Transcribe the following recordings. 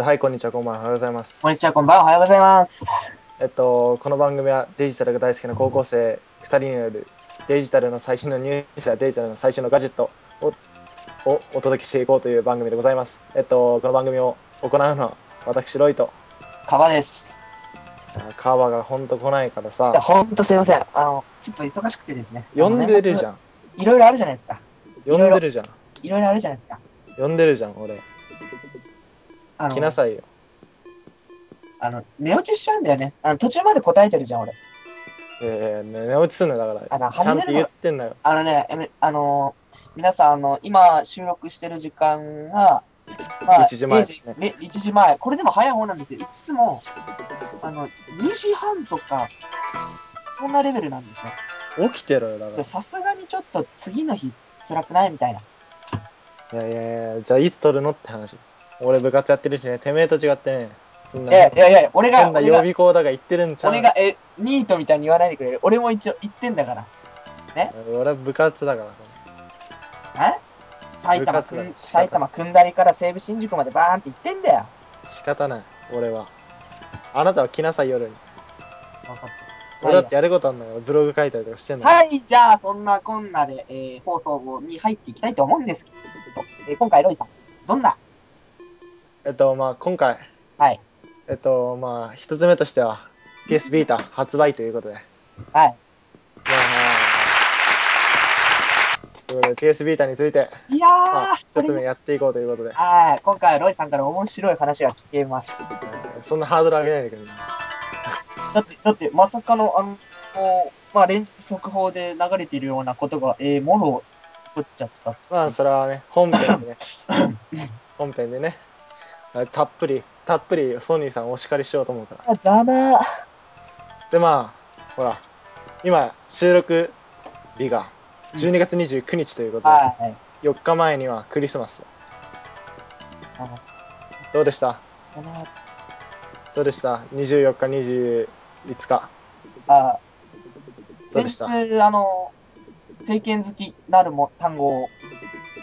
と、はい、こんにちは、こんばんは、おはようございますこん。にちは、こんばんは、おはようございます。えっと、この番組はデジタルが大好きな高校生2人によるデジタルの最新のニュースやデジタルの最新のガジェットををお届けしていこうという番組でございます。えっと、この番組を行うのは私、ロイと、川です。カーバがほんと来ないからさ、ほんとすいません。あの、ちょっと忙しくてですね。呼んでるじゃん。ん。いろいろあるじゃないですか。呼んでるじゃん。いろいろあるじゃないですか。呼んでるじゃん、俺。あの、来なさいよ。あの、寝落ちしちゃうんだよね。あの、途中まで答えてるじゃん、俺。えー、寝落ちすんのだかあのら、ちゃんと言ってんだよ。あのね、あのー皆さん、あの、今収録してる時間が、ま1時前ですね0時ね1時前。これでも早い方なんですよ。いつも、あの、2時半とか、そんなレベルなんですね。起きてろよ、だかさすがにちょっと次の日辛くない？みたいな。ら。いやいやいや、じゃあいつ撮るの？って話。俺部活やってるしね、てめえと違ってね、そんなえ、いやいや、俺が、変な予備校だが言ってるんちゃう俺が、え、ニートみたいに言わないでくれる。俺も一応言ってんだから。俺は部活だから。え？埼玉くん、だ埼玉くんだりから西武新宿までバーンって言ってんだよ。仕方ない、俺は。あなたは来なさい、夜に。俺だってやることあんだから、ブログ書いたりとかしてんの。はい、じゃあ、そんなこんなで、えー放送に入っていきたいと思うんですけど、えー今回、ロイさん、どんな、えっと、まあ今回、はい、えっと、まあ一つ目としては、PS ビータ発売ということで。まはい。あ、ということで PS ビータについて、いやまあー、一つ目やっていこうということで。はい、今回はロイさんから面白い話が聞けます。そんなハードル上げないでくれ。だって、だって、まさかの、あの、まあ、連日速報で流れているようなことが、えー、ものを取っちゃった。まあそれはね、本編でね、本編でね、たっぷり、たっぷりソニーさんお叱りしようと思うから。あ、ざま。ー。でまあほら今収録日が12月29日ということで、はい。4日前にはクリスマス。どうでした？どうでした？24日25日。あ、どうでした？先日、あの、政権好きなるも単語を、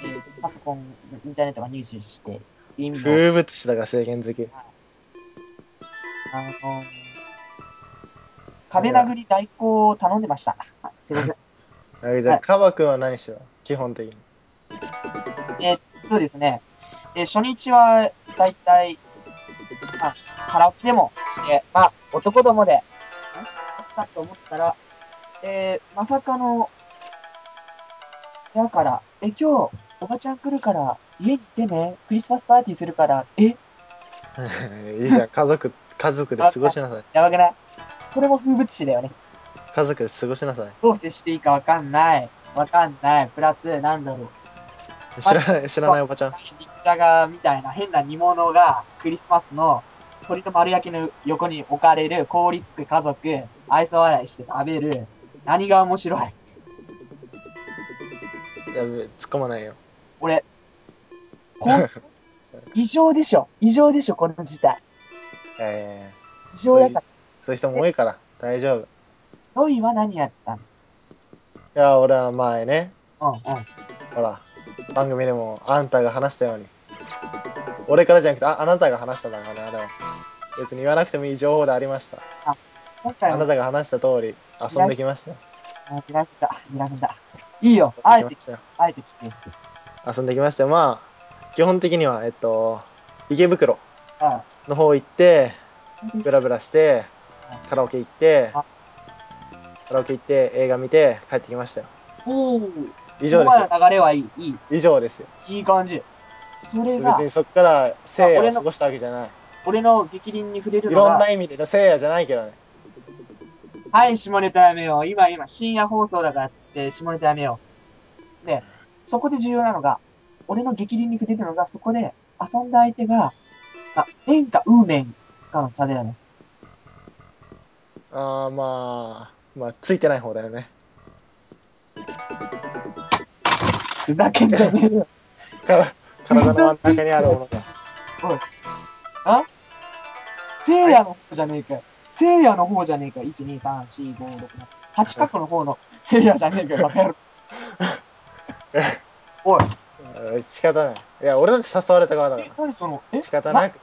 えーパソコン、インターネットが入手して、意味の、風物詩だが制限好きあの、壁殴り代行を頼んでました。あすいません。あじゃあはいカバ君は何してた基本的にえーそうですね。えー初日は、だいたい、まあ、カラオケでもして、まあ、男どもで、何したかと思ったら、えーまさかの、だから、え、今日、おばちゃん来るから、家にいてね、クリスマスパーティーするから、え、いいじゃん家族家族で過ごしなさいやばくない？これも風物詩だよね。家族で過ごしなさいどう接していいかわかんない。わかんない。プラス、なんだろう。知らない知らないおばちゃん肉じゃがみたいな変な煮物がクリスマスの鶏の丸焼きの横に置かれる凍りつく家族、愛想笑いして食べる。何が面白い？やべ突っ込まないよ俺、異常でしょ異常でしょこの事態。え異常だから。ー、そういう人も多いから大丈夫いロイは何やったの？や俺は前ねうんうん。ほら、番組でもあんたが話したように。俺からじゃなくて、ああなたが話したんだからね、あれは。別に言わなくてもいい情報でありました。今回は、あなたが話した通り、遊んできましたよ。あ諦めた。諦めた。いいよ。あえてあえて聞く。遊んできましたよ。まあ、基本的には、えっと、池袋あの方行って、あブラブラして、カラオケ行って、あカラオケ行って、映画見て、帰ってきましたよ。おー。以上ですよ流れはいい。いい。以上ですよ。いい感じ。それ別が、にそっから聖夜俺のを過ごしたわけじゃない。俺の激鱗に触れるいのが、ろんな意味での聖夜じゃないけどね。はい、下ネタやめよう。今、今、深夜放送だからって、下ネタやめよう。で、そこで重要なのが、俺の激鱗に触れるのが、そこで遊んだ相手が、あ、円かウーメンかの差だよね。ああまあまあついてない方だよねふざけんじゃねえよ。から体の真ん中にあるものが聖夜の方じゃねえかよ。聖夜の方じゃねえかよ。1、2、3、4、5、6、7。8角の方の聖夜じゃねえかよ。バカ野郎。おい、うん仕方ない。いや俺だって誘われた側だかえ、何その、え？ら仕方なく。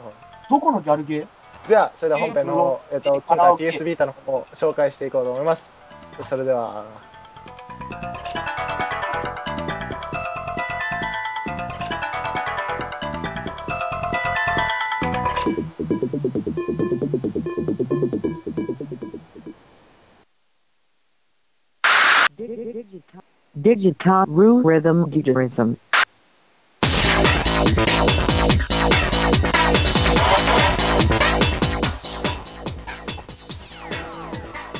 どこのギャルゲー？では、それでは本編の、えっと、今回 PS ビータの方を紹介していこうと思います。それでは、Digital Rhythm Guitarism.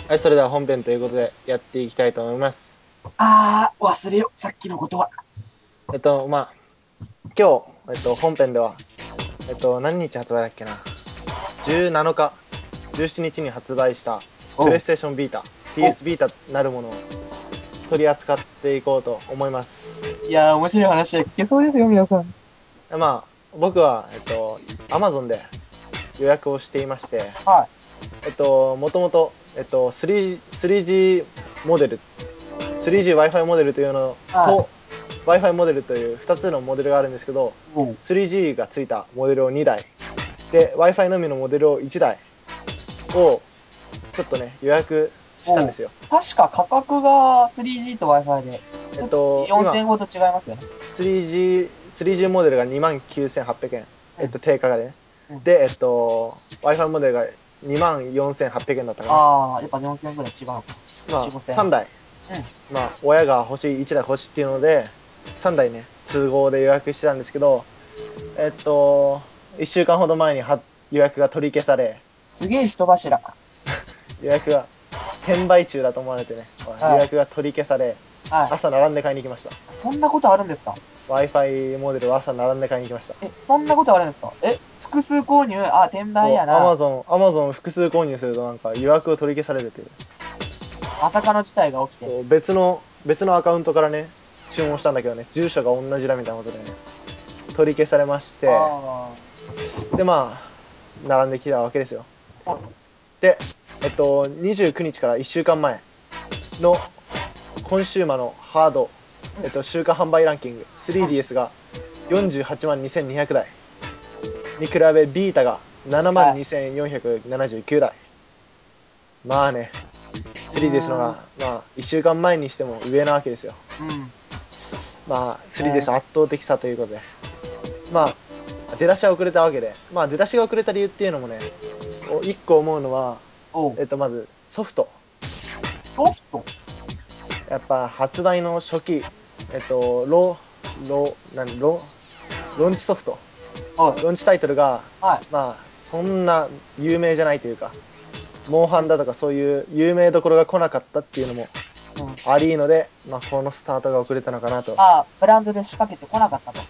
はい、それでは本編ということでやっていきたいと思います。あー、忘れよ、さっきのことは。えっと、まあ、今日、えっと、本編では、えっと、何日発売だっけな ?17 日、17日に発売した、おプレイステーションビータ、PS ビータなるものを取り扱っていこうと思います。いやー、面白い話は聞けそうですよ、皆さん。まあ、僕は、えっと、Amazon で予約をしていまして、はえっと、もともと、えっと、3 3G モデル、3GWi-Fi モデルというのと、は Wi-Fi モデルという2つのモデルがあるんですけど、う 3G がついたモデルを2台、で、Wi-Fi のみのモデルを1台を、ちょっとね、予約したんですよ。確か価格が 3G と Wi-Fi で、えっと、4000今、ほど違いますよね。3G、3G モデルが29,800円。えっと、定価がねうん。で、えっと、Wi-Fi モデルが24,800円だったかな。あー、やっぱ4000ぐらい違う。まあ、4 5000 3台。まあ、親が欲しい、1台欲しいっていうので、3台ね、通合で予約してたんですけど、えっと、1週間ほど前には予約が取り消され、すげえ人柱。予約が転売中だと思われてね、はい予約が取り消され、はい。朝並んで買いに行きました。そんなことあるんですか？Wi-Fi モデルを朝並んで買いに行きました。え、そんなことあるんですか？え、複数購入？あ、転売やな。Amazon、Amazon 複数購入するとなんか予約を取り消されるという。まさかの事態が起きて。そう別の、別のアカウントからね、注文したんだけどね、住所が同じだみたいなことでね、取り消されまして、あで、まあ、並んできたわけですよ。ーで、えっと、29日から1週間前のコンシューマーのハード、えっと、週間販売ランキング 3DS が48万2200台。に比べビータが7万2479台、まあね 3DS のが、まあ、1週間前にしても上なわけですよ。うん。まあ 3DS 圧倒的さということで。まあ出だしは遅れたわけで。まあ出だしが遅れた理由っていうのもね1個思うのはおうえっとまずソフトソフト？やっぱ発売の初期、えっと、ロロなんロロンチソフトはい。ロンチタイトルがはい。まあそんな有名じゃないというかモンハンだとかそういう有名どころが来なかったっていうのもうん。ありので、まあ、このスタートが遅れたのかなとあ、ブランドで仕掛けてこなかったと。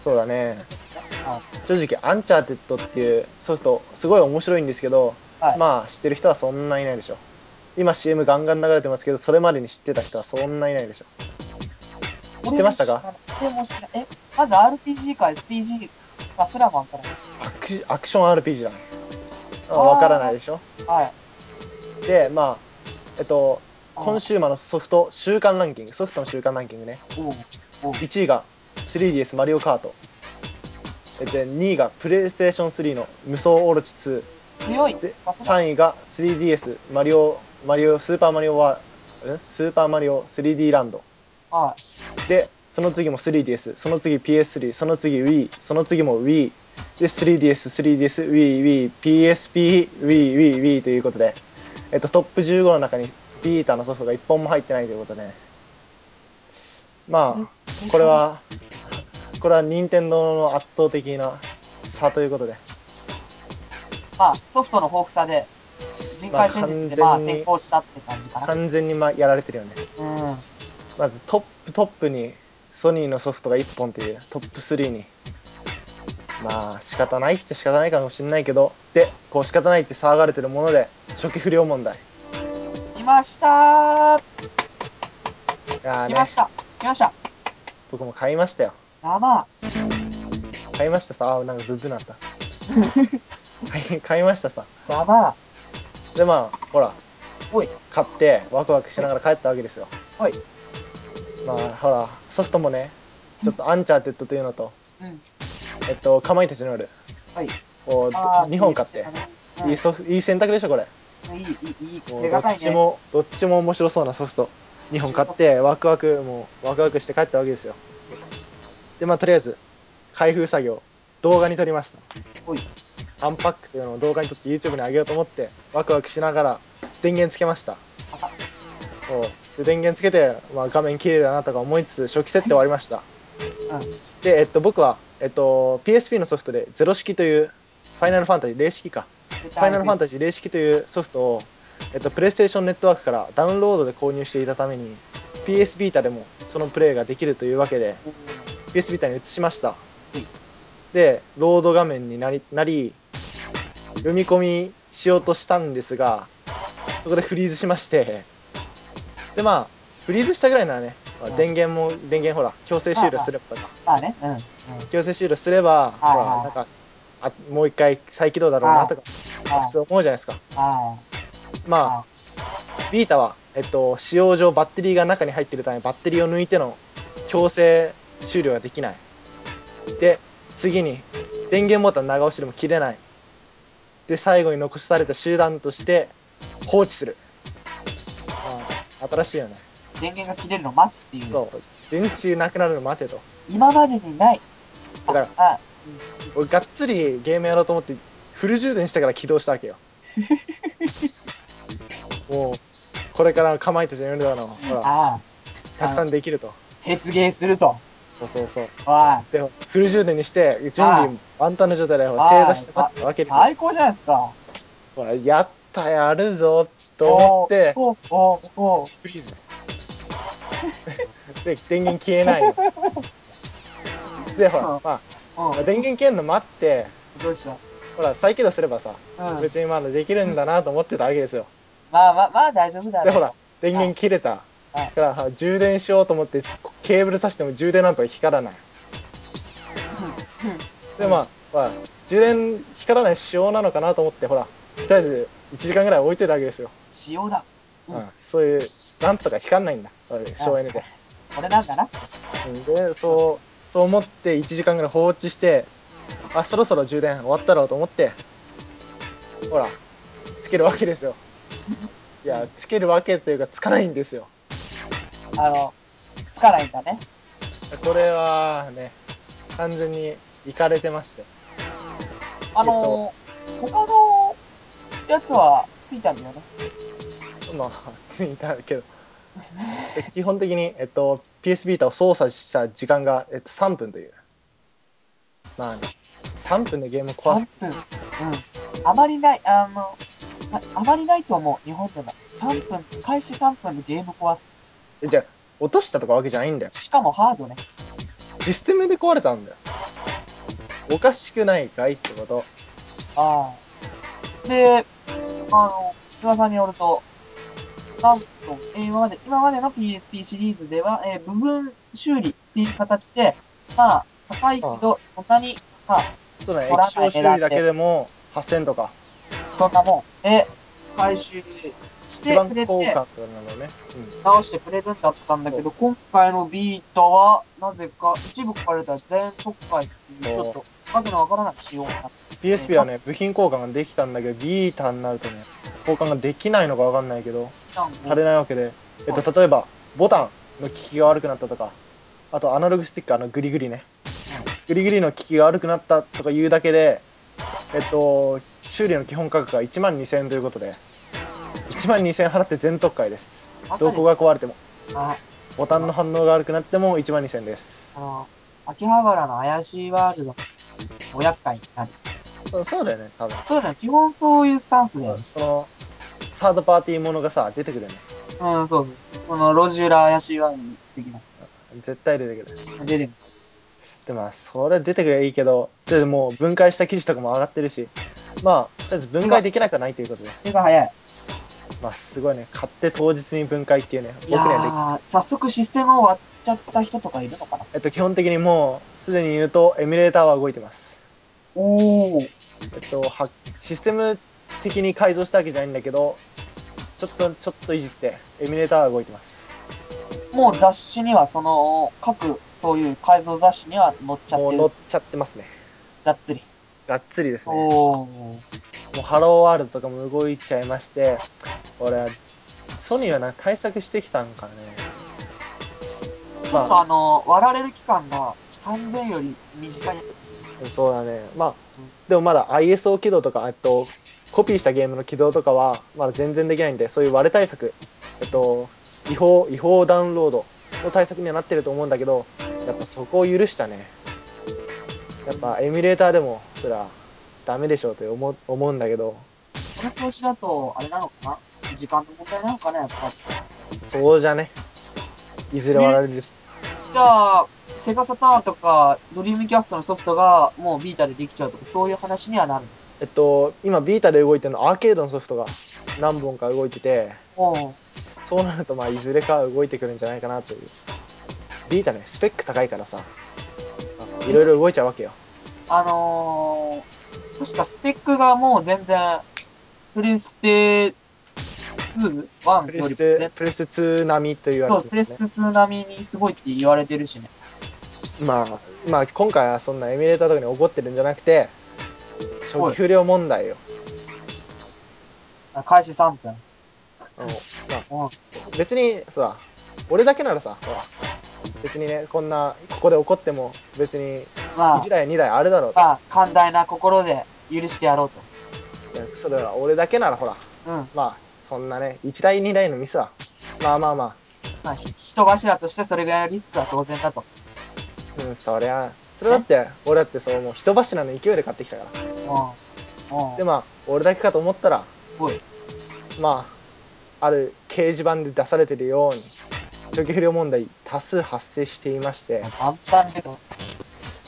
そうだねは正直アンチャーテッドっていうソフトすごい面白いんですけど、はい。まあ知ってる人はそんないないでしょ。今 CM ガンガン流れてますけどそれまでに知ってた人はそんないないでしょ。い。知ってましたか？俺も知らえ、まず RPG か STG かすらもわから。アクシアクション RPG だね。わからないでしょ？はい。でまあえっとあー。今週末のソフト週間ランキング。ソフトの週間ランキングね。おうおう。1位が 3DS マリオカート。えで2位がプレイステーション3の無双オロチ2強い。でさすが3位が 3DS マリオマリオスーパーマリオはんスーパーマリオ 3D ランド。はい。でその次も 3DS その次 PS3 その次 Wii その次も Wii で 3DS3DS WiiWiiPSPWiiWiiWii ということで、えっと、トップ15の中にビータのソフトが1本も入ってないということで。まあこれはこれは任天堂の圧倒的な差ということでまあ、ソフトの豊富さで、人海戦術でまあまあ完全に先行したって感じかな。完全にまやられてるよね。うん。まずトップトップにソニーのソフトが1本というトップ3に。まあ仕方ないっちゃ仕方ないかもしれないけどでこう仕方ないって騒がれてるもので初期不良問題。いましたー。ね。来ました。来ました。僕も買いましたよ。生買いました。さあーなんかブブなった 買 い買いましたさ。生でまあほらおい。買ってワクワクしながら帰ったわけですよ。おい。まあほらソフトもねちょっとアンチャーテッドというのとうん。えっとかまいたちの夜。はい。こあーう2本買って、うんいいソフいい選択でしょこれ。いい、いい、いい、ど。っちもどっちも面白そうなソフト。2本買ってワクワクもうワクワクして帰ったわけですよ。でまあとりあえず開封作業動画に撮りました。おいアンパックというのを動画に撮って YouTube に上げようと思ってワクワクしながら電源つけました。あおう。で電源つけて、まあ、画面綺麗だなとか思いつつ初期設定終わりました。うん。で、えっと、僕は、えっと、PSP のソフトでゼロ式というファイナルファンタジー0式か。フファイナルファンタジー0式というソフトを、えっと、プレイステーションネットワークからダウンロードで購入していたために PS ビータでもそのプレイができるというわけで PS ビータに移しました。うん。でロード画面になりなり読み込みしようとしたんですがそこでフリーズしましてでまあフリーズしたぐらいならね、まあうん。電源も電源ほら強制終了すればとかまあね、うん。うん。強制終了すれば、ほらなんかあもう一回再起動だろうなとかはい普通思うじゃないですか。はまあはビータは、えっと、使用上バッテリーが中に入っているためバッテリーを抜いての強制終了ができない。で次に電源ボタン長押しでも切れないで最後に残された手段として放置する、まあ、新しいよね。い。電源が切れるのを待つっていう。そう。電池なくなるの待てと。今までにない。だからあ、俺がっつりゲームやろうと思ってフル充電してから起動したわけよ。もうこれからかまいたちの夜だのほら。ああ、たくさんできると。鉄芸すると。そうそうそう。おい。でフル充電にして準あ備万端の状態でほらあ正座して待ったわけですよ。最高じゃないですか。ほらやったやるぞと思って。おうおうおう。フリーズで電源消えない。のでほら、うん。まあ、電源消えんの待って。どうした？ほら再起動すればさうん。別にまだできるんだなと思ってたわけですよ。まあまあまあ大丈夫だろうでほら電源切れたはいからは充電しようと思ってケーブル挿しても充電ランプが光らない。でまあ、まあ、充電光らない仕様なのかなと思ってほらとりあえず1時間ぐらい置いといたわけですよ、塩だ。うん。うん、そういうランプとか光んないんだ。省エネで、これなんだな？うん、でそうそう思って1時間ぐらい放置してあそろそろ充電終わったろうと思ってほらつけるわけですよ。いやつけるわけというかつかないんですよあの、つかないんだね。これはね単純にいかれてましてあの、他のやつはついたんだよね。まあついたけどで 基本的に、えっと、PS ビータを操作した時間が、えっと、3分というまあ、ね、3分でゲームを壊3す分。うん。あまりない、あの、ああまりないと思う、日本でも。3分、開始3分でゲーム壊えじゃあ落としたとかわけじゃないんだよす。しかもハードね。システムで壊れたんだよおかしくないかいってことああ。で、あの、岩さんによると、なんと、えー今まで、今までの PSP シリーズでは、えー部分修理っていう形で、まあ、高いけど、そんなに、まあ、そうだね液晶修理だけでも8000とかそんなもんで、回収してくれて、直してくれるんだったんだけど、今回のビータは、なぜか一部書かれた全特会っていう、ちょっと、わけのわからない仕様になって。うん、PSP はね部品交換ができたんだけどビータになるとね交換ができないのかわかんないけど足りないわけで、えっと、例えばボタンの効きが悪くなったとかあとアナログスティックあのグリグリね。グリグリの効きが悪くなったとか言うだけでえっと修理の基本価格が1万2000円ということで1万2000円払って全特価ですどこが壊れてもあボタンの反応が悪くなっても1万2000円ですあの、秋葉原の怪しいワールド、お厄介になる。そうそうだよね多分そうだね、基本そういうスタンスだよね。そのサードパーティーものがさ出てくるよねうん、そうそうそう。この路地裏怪しいワールド的な。絶対出てくる出てくる。でまあそれ出てくればいいけどでもう分解した記事とかも上がってるしまあとりあえず分解できなくはないということで手が早い。まあすごいね買って当日に分解っていうね僕にはで早速システムを割っちゃった人とかいるのかな？えっと基本的にもうすでに言うとエミュレーターは動いてますおー。えっとはシステム的に改造したわけじゃないんだけどちょっとちょっといじってエミュレーターは動いてますもう雑誌には、その、各、そういう改造雑誌には載っちゃってるもう乗っ。ちゃってますねがっつり。がっつりですね。もうハローワールドとかも動いちゃいまして、俺、ソニーはな対策してきたんかね。ちょっとあの、割られる期間が3000より短い。そうだね。まあ、でもまだ ISO 起動とか、えっと、コピーしたゲームの起動とかは、まだ全然できないんで、そういう割れ対策、えっと、違法、違法ダウンロードの対策にはなってると思うんだけど、やっぱそこを許したね。やっぱエミュレーターでも、そりゃ、ダメでしょうと思う思うんだけど、この調子だと、あれなのかな？時間の問題なのかなやっぱり。そうじゃね。いずれ割られる。じゃあ、セガサターンとか、ドリームキャストのソフトがもうビータでできちゃうとか、そういう話にはなる。えっと、今ビータで動いてるのアーケードのソフトが何本か動いてて、そうなるとまあいずれかは動いてくるんじゃないかなという。ビータね、スペック高いからさ、あいろいろ動いちゃうわけよ。あのー、確かスペックがもう全然、プレステ 2? 1プレステ、ね、プレステ2並みと言わそう、れてる、プレスね。テ2並みにすごいって言われてるしね。まあ、まあ今回はそんなエミュレーターとかに怒ってるんじゃなくて、初期不良問題よ。開始3分。あのまあうん。別にさ、俺だけならさ、ほら、別にね、こんな、ここで怒っても別にまあ1、台2台あるだろうと。まあ、寛大な心で許してやろういやそれは俺だけならほら、と。うん。まあ、そんなね、1台2台のミスは、まあまあままあ、ひ人柱としてそれぐらいのリスクは当然だと。あ、うん、そりゃ、それだって、俺だってそう、もう人柱の勢いで買ってきたから。うん。うん。で、まあ、俺だけかと思ったら、おい。まあ、ある掲示板で出されてるように、初期不良問題多数発生していまして。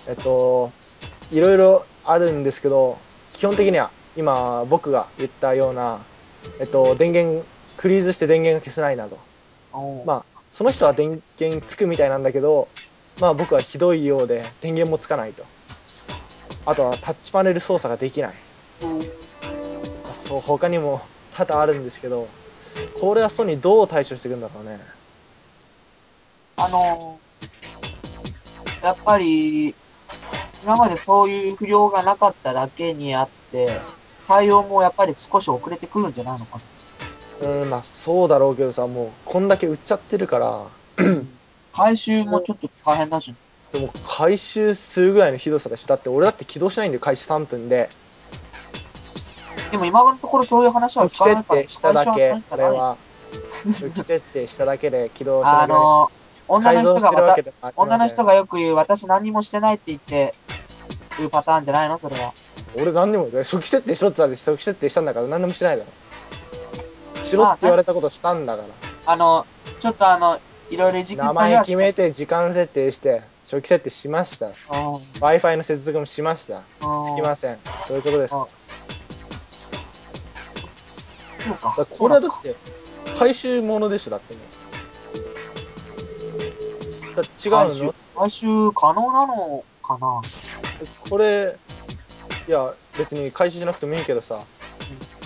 えっと、いろいろあるんですけど、基本的には今僕が言ったような、えっと、電源、クリーズして電源が消せないなど。まあ、その人は電源つくみたいなんだけど、まあ僕はひどいようで電源もつかないと。あとはタッチパネル操作ができない。そう、他にも多々あるんですけど、これはソニーどう対処していくんだろうね。あのー、やっぱり、今までそういう不良がなかっただけにあって、対応もやっぱり少し遅れてくるんじゃないのかうん、まあそうだろうけどさ、もうこんだけ売っちゃってるから、な。回収もちょっと大変だし。でも回収するぐらいのひどさでしょ。だって俺だって起動しないんだよ、開始3分で。でも今のところそういう話は聞かないから、定しただけ、これは。設定しただけで起動しなきゃあのー、女の人が女の人がよく言う、私何もしてないって言って、いうパターンじゃないの？それは。俺何にも、初期設定しろって言われて初期設定したんだから何でもしてないだろ。しろって言われたことしたんだから。あの、ちょっとあの、いろいろいじく名前決めて時間設定して、初期設定しました。うん。Wi-Fi の接続もしました。うんつきません。そういうことです。そうか。これはだって、回収物でしょ、だってもう。違うの？回収可能なのかな？これ、いや、別に回収しなくてもいいけどさ、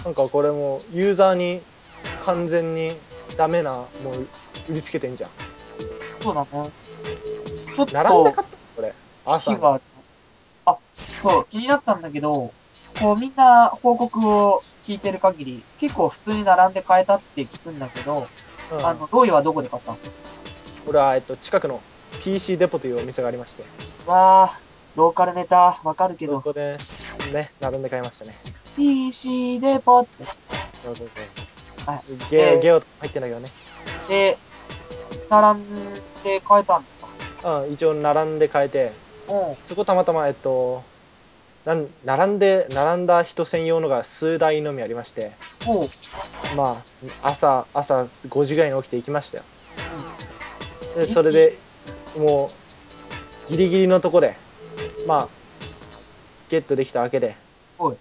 なんかこれもうユーザーに完全にダメなもう売りつけてんじゃん。そうだね。ちょっと、並んで買ったの？これ。朝に。あ、そう、気になったんだけど、こうみんな報告を聞いてる限り、結構普通に並んで買えたって聞くんだけど、うんあの、ロイはどこで買ったの？これは、えっと、近くの PC デポというお店がありまして、わー、ローカルネタ、わかるけど、そこで、ね、並んで買いましたね。PC デポって。そうそうそう。はいゲでオ、ゲオ入ってんだけどね。で、並んで買えたんですか？うん、一応並んで買えて、うん。そこたまたま、えっと、なん並んで、並んだ人専用のが数台のみありまして。まあ、朝、朝5時ぐらいに起きて行きましたよ。で、それで、もう、ギリギリのとこで、まあ、ゲットできたわけでおい、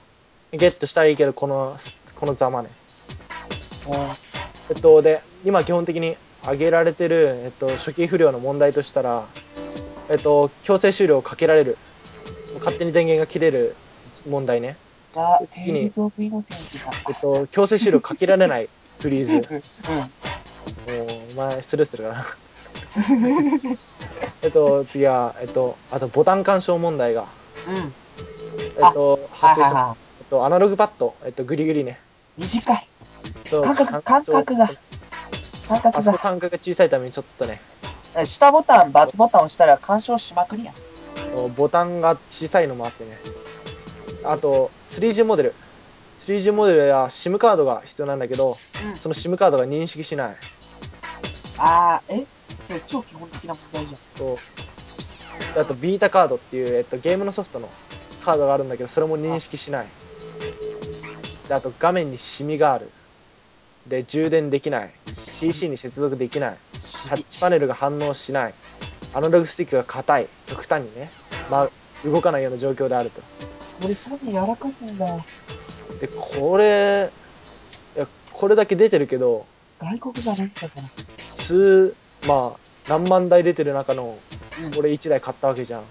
ゲットしたらいいけど、この、このざまね。うん。えっと、で、今基本的に挙げられてる、えっと、初期不良の問題としたら、えっと、強制終了をかけられる。勝手に電源が切れる問題ね。ザ・次に。えっと、強制終了かけられないフリーズ。うん。もう、お前、スルーするかな。えっと、次は、えっと、あと、ボタン干渉問題が。うん。えっと、発生して、はいはいはえっと、アナログパッド、えっと、グリグリね。い。短い。と感覚、感干渉覚が、感あ覚が。そこ感覚が小さいためにちょっとね、下ボタン、×ボタン押したら干渉しまくりやん。ボタンが小さいのもあってね。あと、3G モデル。3G モデルや SIM カードが必要なんだけど、うん。その SIM カードが認識しない。あー、え？超基本的な問題じゃん。とであと、ビータカードっていう、えっと、ゲームのソフトのカードがあるんだけど、それも認識しない。であと、画面にシミがある。で、充電できない。PC に接続できない。タッチパネルが反応しない。アナログスティックが硬い。極端にね。まあ、動かないような状況であると。それソニーやらかすんだよ。で、これ、いや、これだけ出てるけど、外国じゃないんだから。数、まあ、何万台出てる中の、うん。俺1台買ったわけじゃん。うん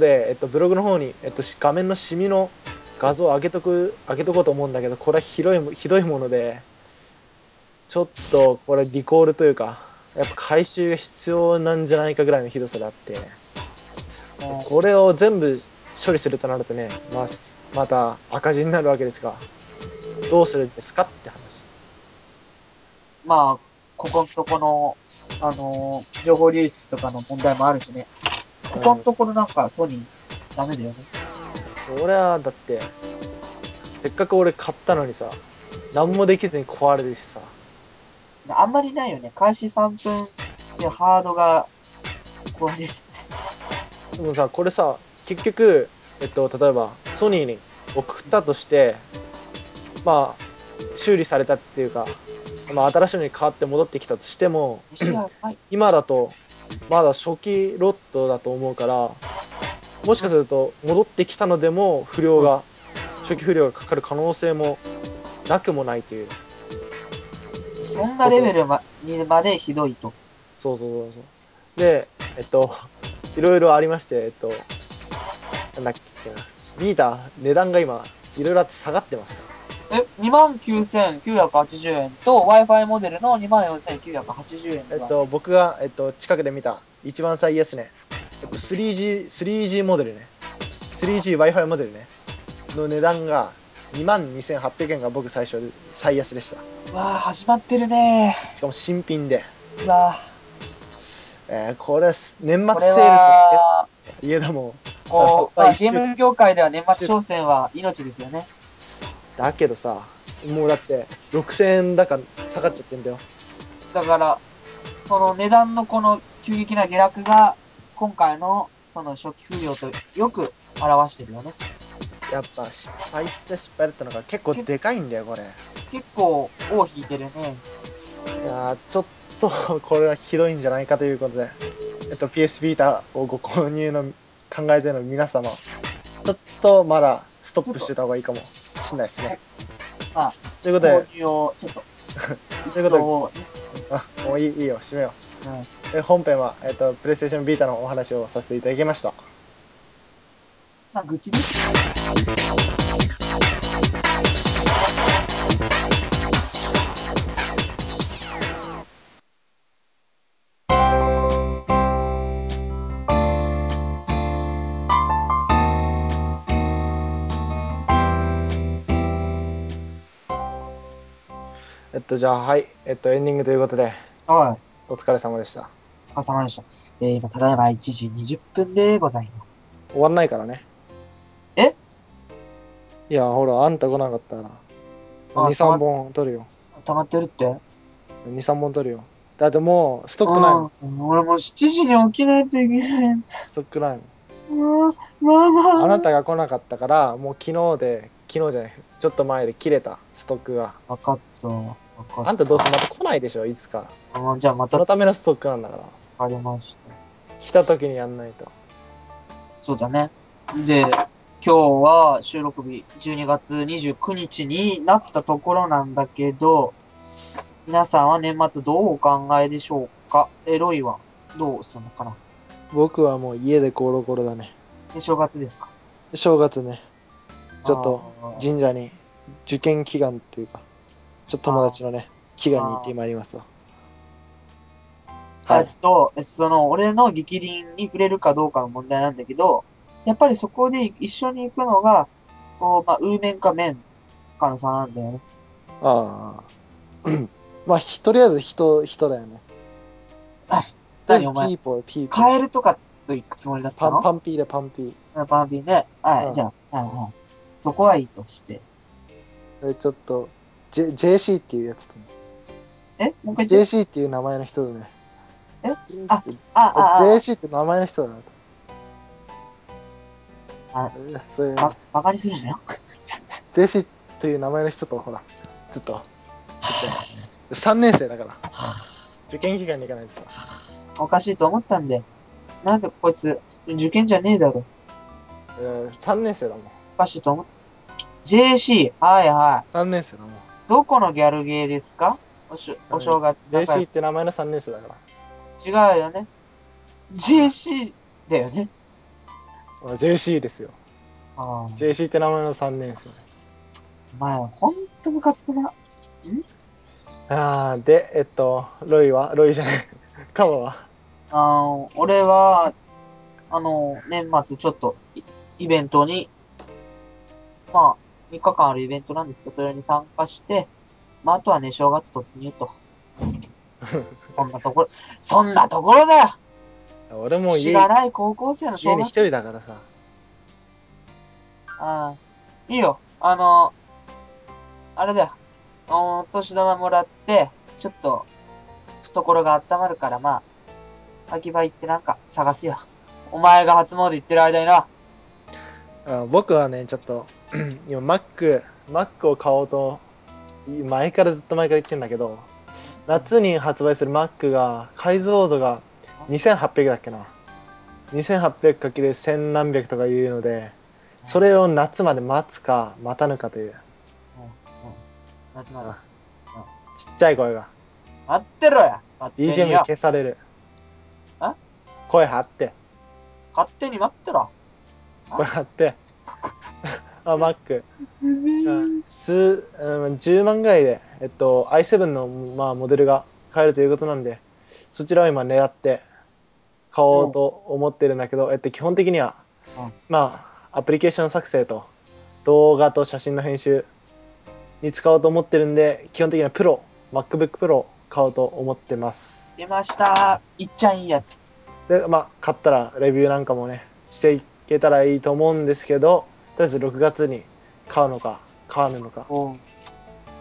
でえっと、ブログの方に、えっと、し画面のシミの画像を上げとく、上げとこうと思うんだけど、これはひどいも、ひどいもので、ちょっと、これリコールというか、やっぱ回収が必要なんじゃないかぐらいのひどさであって、もこれを全部処理するとなるとね、まあ、すまた赤字になるわけですが、どうするんですかって話。うまあ、ここのとこの、あのー情報流出とかの問題もあるしね。ここのところなんかソニー、ダメだよね。俺はだってせっかく俺買ったのにさ何もできずに壊れるしさあんまりないよね。開始3分でハードが壊れるって。でもさこれさ結局えっと例えばソニーに送ったとしてまあ修理されたっていうか、まあ、新しいのに変わって戻ってきたとしてもはい。今だとまだ初期ロットだと思うからもしかすると戻ってきたのでも不良が初期不良がかかる可能性もなくもないというそんなレベルまにまでひどいと。そうそうそうそう。で、えっと、いろいろありまして、えっと、なんだっけな、ビーター、値段が今、いろいろあって下がってます。え、29,980円と Wi-Fi モデルの24,980円がえっと、僕が、えっと、近くで見た、一番最安値、えっと、3G、3G モデルね、3G Wi-Fi モデルね、の値段が、22,800円が僕最初、最安でした。わあ、始まってるねしかも新品で。うわあ、えー、これ、年末セールは、と家だもん。こう、まあまあ、ゲーム業界では年末商戦は命ですよね。だけどさ、もうだって、6000円だか下がっちゃってんだよ。だから、その値段のこの急激な下落が、今回のその初期不良とよく表してるよね。やっぱ失敗って失敗だったのが結構でかいんだよ、これ。結構、尾を引いてるね。いやーちょっとこれはひどいんじゃないかということで、えっと、PS ビータをご購入の考えてるの皆様、ちょっとまだストップしてた方がいいかもしれないですね。まあ、ということで購、入を、ちょっと、ということであもういいいいよ、締めようんう。え本編は、えっと、プレイステーションビータのお話をさせていただきました。まあ、愚痴です。と、じゃあ、はい。えっと、エンディングということで、はい。お疲れ様でした。お疲れ様でした。えー、今、ただいま1時20分でございます。終わんないからね。え？いや、ほら、あんた来なかったら、あ2、3本取るよ。溜まってるって？2、3本取るよ。だってもう、ストックないもん。うん俺もう7時に起きないといけない。ストックないもん。あなたが来なかったから、もう昨日で、昨日じゃない、ちょっと前で切れた、ストックが。わかった。あんたどうせまた来ないでしょ、いつか。あじゃあまそのためのストックなんだから。かりました。来た時にやんないと。そうだね。で、今日は収録日12月29日になったところなんだけど、皆さんは年末どうお考えでしょうか？え、ロイはどうするのかな？僕はもう家でゴロゴロだね。で正月ですか？正月ね、ちょっとあー神社に受験祈願っていうか、ちょっと友達のね、祈願に行ってまいりますわ。はえっい。と、その、俺の力輪に触れるかどうかの問題なんだけど、やっぱりそこで一緒に行くのが、こう、まあ、ウーメンかメンかの差なんだよね。ああ。まあ、ひとりあえず人、人だよね。あ何お前？ピーポー、ピーポカー。エルとかと行くつもりだったパン、のパンピーでパンピー。パンピーね。はい、うんじゃあ、はいはい。そこはいいとして。えちょっと、J、JC っていうやつとね。え？もう一回言って。JC っていう名前の人とね。え？ああ、あ、あ、JC って名前の人だなと。あえそういう、ば、バカにするんだよ。JC という名前の人と、ほら、ちょっと、ちょっと、3年生だから。受験期間に行かないとさ。おかしいと思ったんで。なんでこいつ、受験じゃねえだろ。うん3年生だもん。おかしいと思った。JC、はいはい。3年生だもん。どこのギャルゲーですか？おしお正月だから JC って名前の3年生だから。違うよね。JC だよね。あ JC ですよ。ああ。JC って名前の3年生。お前、ほんとムカつくな。あー、で、えっと、ロイは？ロイじゃない。カバは？あの、俺は、あの、年末ちょっとイイベントに、まあ、3日間あるイベントなんですけど、それに参加して、まあ、あとはね、正月突入と。そんなところ、そんなところだよ俺も家知らない高校生の正月。家に一人だからさ。ああ、いいよ。あの、あれだよ。お年玉もらって、ちょっと、懐が温まるから、まあ、秋葉行ってなんか探すよ。お前が初詣行ってる間にな。あ僕はね、ちょっと、今、Mac、Mac を買おうと、前からずっと前から言ってんだけど、夏に発売する Mac が、解像度が2800だっけな。2800×1000 何百とかいうので、それを夏まで待つか、待たぬかという、夏まで。ちっちゃい声が、待ってろや勝手に BGM 消されるあ？声張って、勝手に待ってろ。声張って。あ、Mac。うん数、うん、10万ぐらいで、えっと、i7 の、まあ、モデルが買えるということなんで、そちらを今狙って買おうと思ってるんだけど、えっと、基本的には、うんまあ、アプリケーション作成と動画と写真の編集に使おうと思ってるんで、基本的にはプロ、MacBook Pro を買おうと思ってます。出ました。いっちゃんいいやつ。で、まあ、買ったらレビューなんかもね、していけたらいいと思うんですけど、とりあえず6月に買うのか、買わぬのか。おう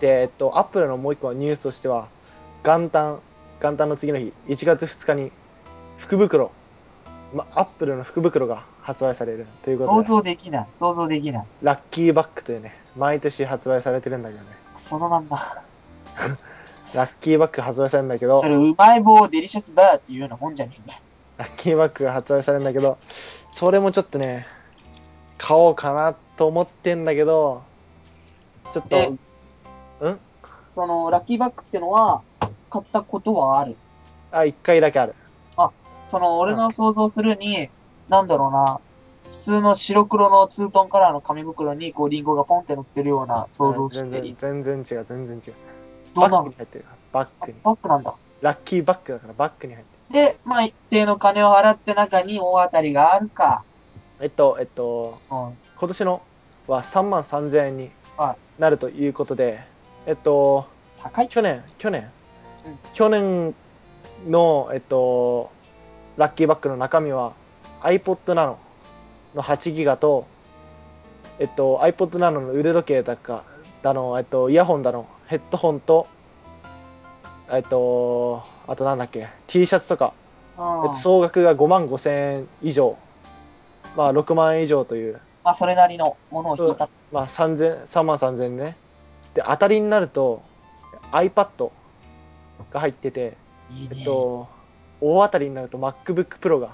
で、えっと、アップルのもう一個のニュースとしては、元旦、元旦の次の日、1月2日に、福袋、ま、アップルの福袋が発売されるということ想で、像できない。想像できない。ラッキーバッグというね、毎年発売されてるんだけどね、そのまんま。ラッキーバッグ発売されるんだけどそ、れ、うまい棒デリシャスバーっていうようなもんじゃねえんだよ。ラッキーバッグが発売されるんだけど、それもちょっとね、買おうかなと思ってんだけど、ちょっえと、うん？その、ラッキーバッグってのは、買ったことはある？あ、一回だけある。その、俺の想像するに、なんだろうな、普通の白黒のツートンカラーの紙袋に、こう、リンゴがポンって乗ってるような想像し全てい然、全然違う、全然違う。どうなのバッグに入ってるバッあグに。バッグなんだ。ラッキーバッグだからバッグに入ってる。で、まあ、一定の金を払って中に大当たりがあるか。えっと、えっと、うん。今年のは3万3000円にはなるということで、えっと、高い？去年、去年、うん去年の、えっと、ラッキーバッグの中身は iPod Nano の8ギガと、えっと、iPod Nano の腕時計だか、だの、えっと、イヤホンだの、ヘッドホンと、えっと、あとなんだっけ、T シャツとか、うん。えっと、総額が5万5千円以上、まあ6万円以上という、まあ、それなりのものを引いた。まあ3000 3万3000円ね。で、当たりになると iPad が入ってて、いいね。えっと、大当たりになると MacBook Pro が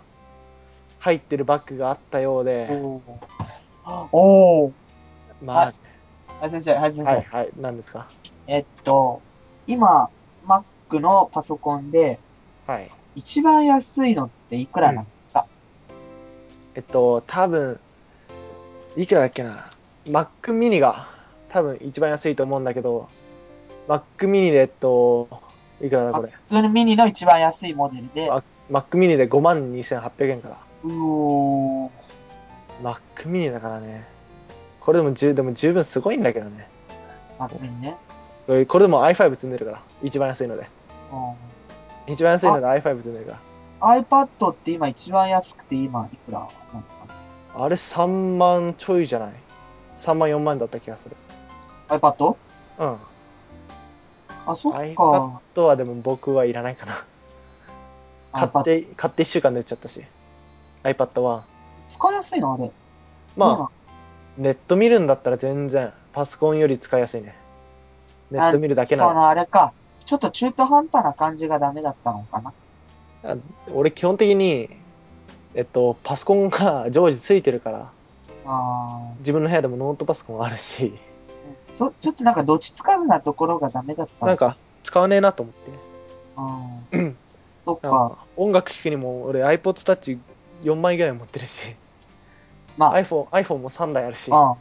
入ってるバッグがあったようで、おーおー。まはい先生、はい、先あ、生。はいはい、なんですか？えっと、今、Mac のパソコンで、はい。一番安いのっていくらなんですか、えっと、多分、いくらだっけな？Mac mini が多分一番安いと思うんだけど、Mac mini で、えっと、いくらだ？これ。普通の一番安いモデルで、あ Mac mini で5万2800円から。うおー。Mac mini だからね。これでも十でも十分すごいんだけどね。マックミニね。これでも i5 積んでるから。一番安いので。うん一番安いので i5 積んでるか iPad って今一番安くて今いくら？あれ3万ちょいじゃない ?3 万4万だった気がする。iPad? うん。あ、そっか。iPad はでも僕はいらないかな。買って、買って1週間で売っちゃったし。iPad は。使いやすいの？あれ。まあ、ネット見るんだったら全然、パソコンより使いやすいね。ネット見るだけなそら。のあれか。ちょっと中途半端な感じがダメだったのかな。あ俺基本的に、えっと、パソコンが 常時ついてるから、あ自分の部屋でもノートパソコンあるし、ーそちょっとなんかどっちつかずなところがダメだった。のなんか使わねえなと思って。うん。そっか。か音楽聴くにも俺 iPod Touch 4枚ぐらい持ってるし、まあ、iPhone, iPhone も3台あるし、僕、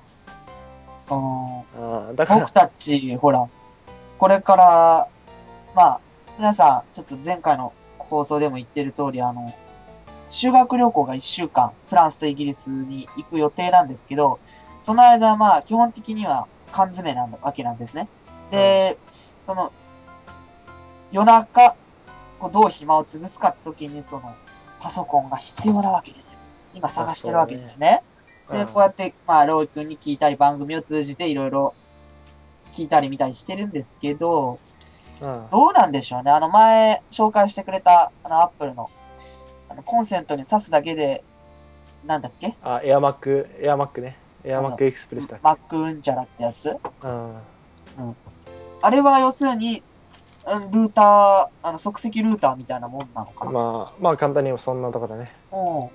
たち、ほら、これから、まあ、皆さん、ちょっと前回の放送でも言ってる通り、あの、修学旅行が1週間、フランスとイギリスに行く予定なんですけど、その間、まあ、基本的には缶詰なわけなんですね。で、その、夜中、こうどう暇を潰すかって時に、その、パソコンが必要なわけですよ。今探してるわけですね。で、うんこうやって、まあ、ロイ君に聞いたり、番組を通じていろいろ聞いたり見たりしてるんですけど、うんどうなんでしょうね。あの、前、紹介してくれた、あの、アップルの、あの、コンセントに挿すだけで、なんだっけ？あ、エアマック、エアマックね。エアマックエクスプレスだっけ？マックうんちゃらってやつ？うん。あれは要するに、うんルーター、あの、即席ルーターみたいなもんなのかな？まあ、まあ簡単にそんなとこだね。うん。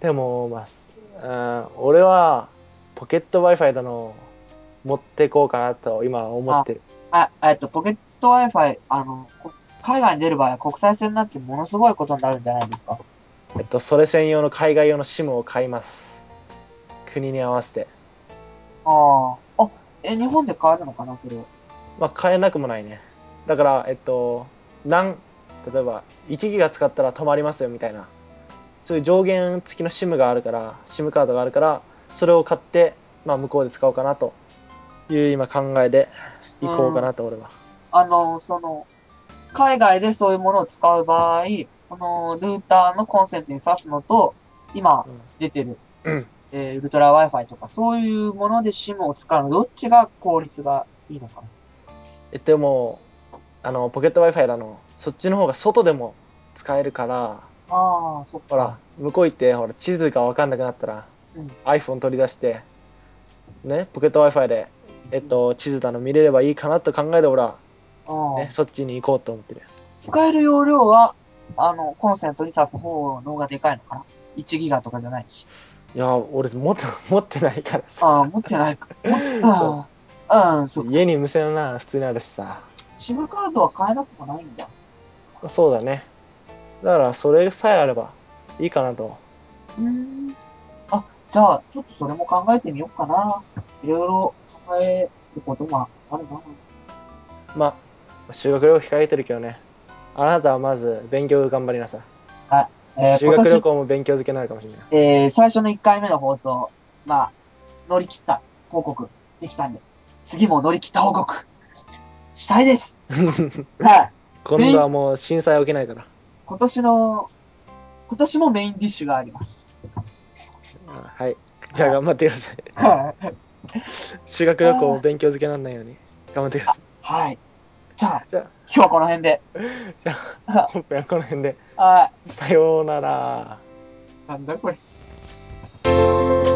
でも、まあす、うん、俺は、ポケット Wi-Fi だの、持ってこうかなと今思ってる。あ、えっと、ポケット Wi-Fi、あの、こ海外に出る場合は国際線になってものすごいことになるんじゃないですか？えっと、それ専用の海外用の SIM を買います。国に合わせて。ああ。あ、え、日本で買えるのかな、これ。まあ、買えなくもないね。だから、えっと、何、例えば、1ギガ使ったら止まりますよみたいな、そういう上限付きの SIM があるから、SIM カードがあるから、それを買って、まあ、向こうで使おうかなという今考えで行こうかなと、俺は。あの、その、海外でそういうものを使う場合、このルーターのコンセントに挿すのと、今うん出てる、うんえーウルトラ Wi-Fi とか、そういうもので SIM を使うの、どっちが効率がいいのかな？えでも、あの、ポケット Wi-Fi だの、そっちの方が外でも使えるから、ああ、そっか。ほら、向こう行って、ほら、地図がわかんなくなったら、うん iPhone 取り出して、ね、ポケット Wi-Fi で、えっと、地図だの見れればいいかなと考えて、俺は、うんね、そっちに行こうと思ってる。使える容量は、あの、コンセントに挿す方の方がでかいのかな ?1 ギガとかじゃないし。いや、俺持って、持ってないからさ。ああ、持ってないか。持ってああ、うん、そう。家に無線な、普通にあるしさ。SIM カードは買えなくもないんだ。そうだね。だから、それさえあればいいかなと。うーん。あ、じゃあ、ちょっとそれも考えてみようかな。いろいろ考えることもあるな。まあ、修学旅行控えてるけどね。あなたはまず勉強頑張りなさい。えー、修学旅行も勉強漬けになるかもしれない。えー、最初の1回目の放送、まあ、乗り切った報告できたんで、次も乗り切った報告、したいです。はい。今度はもう震災起きないから。今年の、今年もメインディッシュがあります。はい。じゃあ頑張ってください。はい。修学旅行も勉強漬けにならないように頑張ってください。はい。じゃあ、じゃ今日はこの辺で。じゃあ、本編はこの辺で。はさようなら。い。なんだこれ。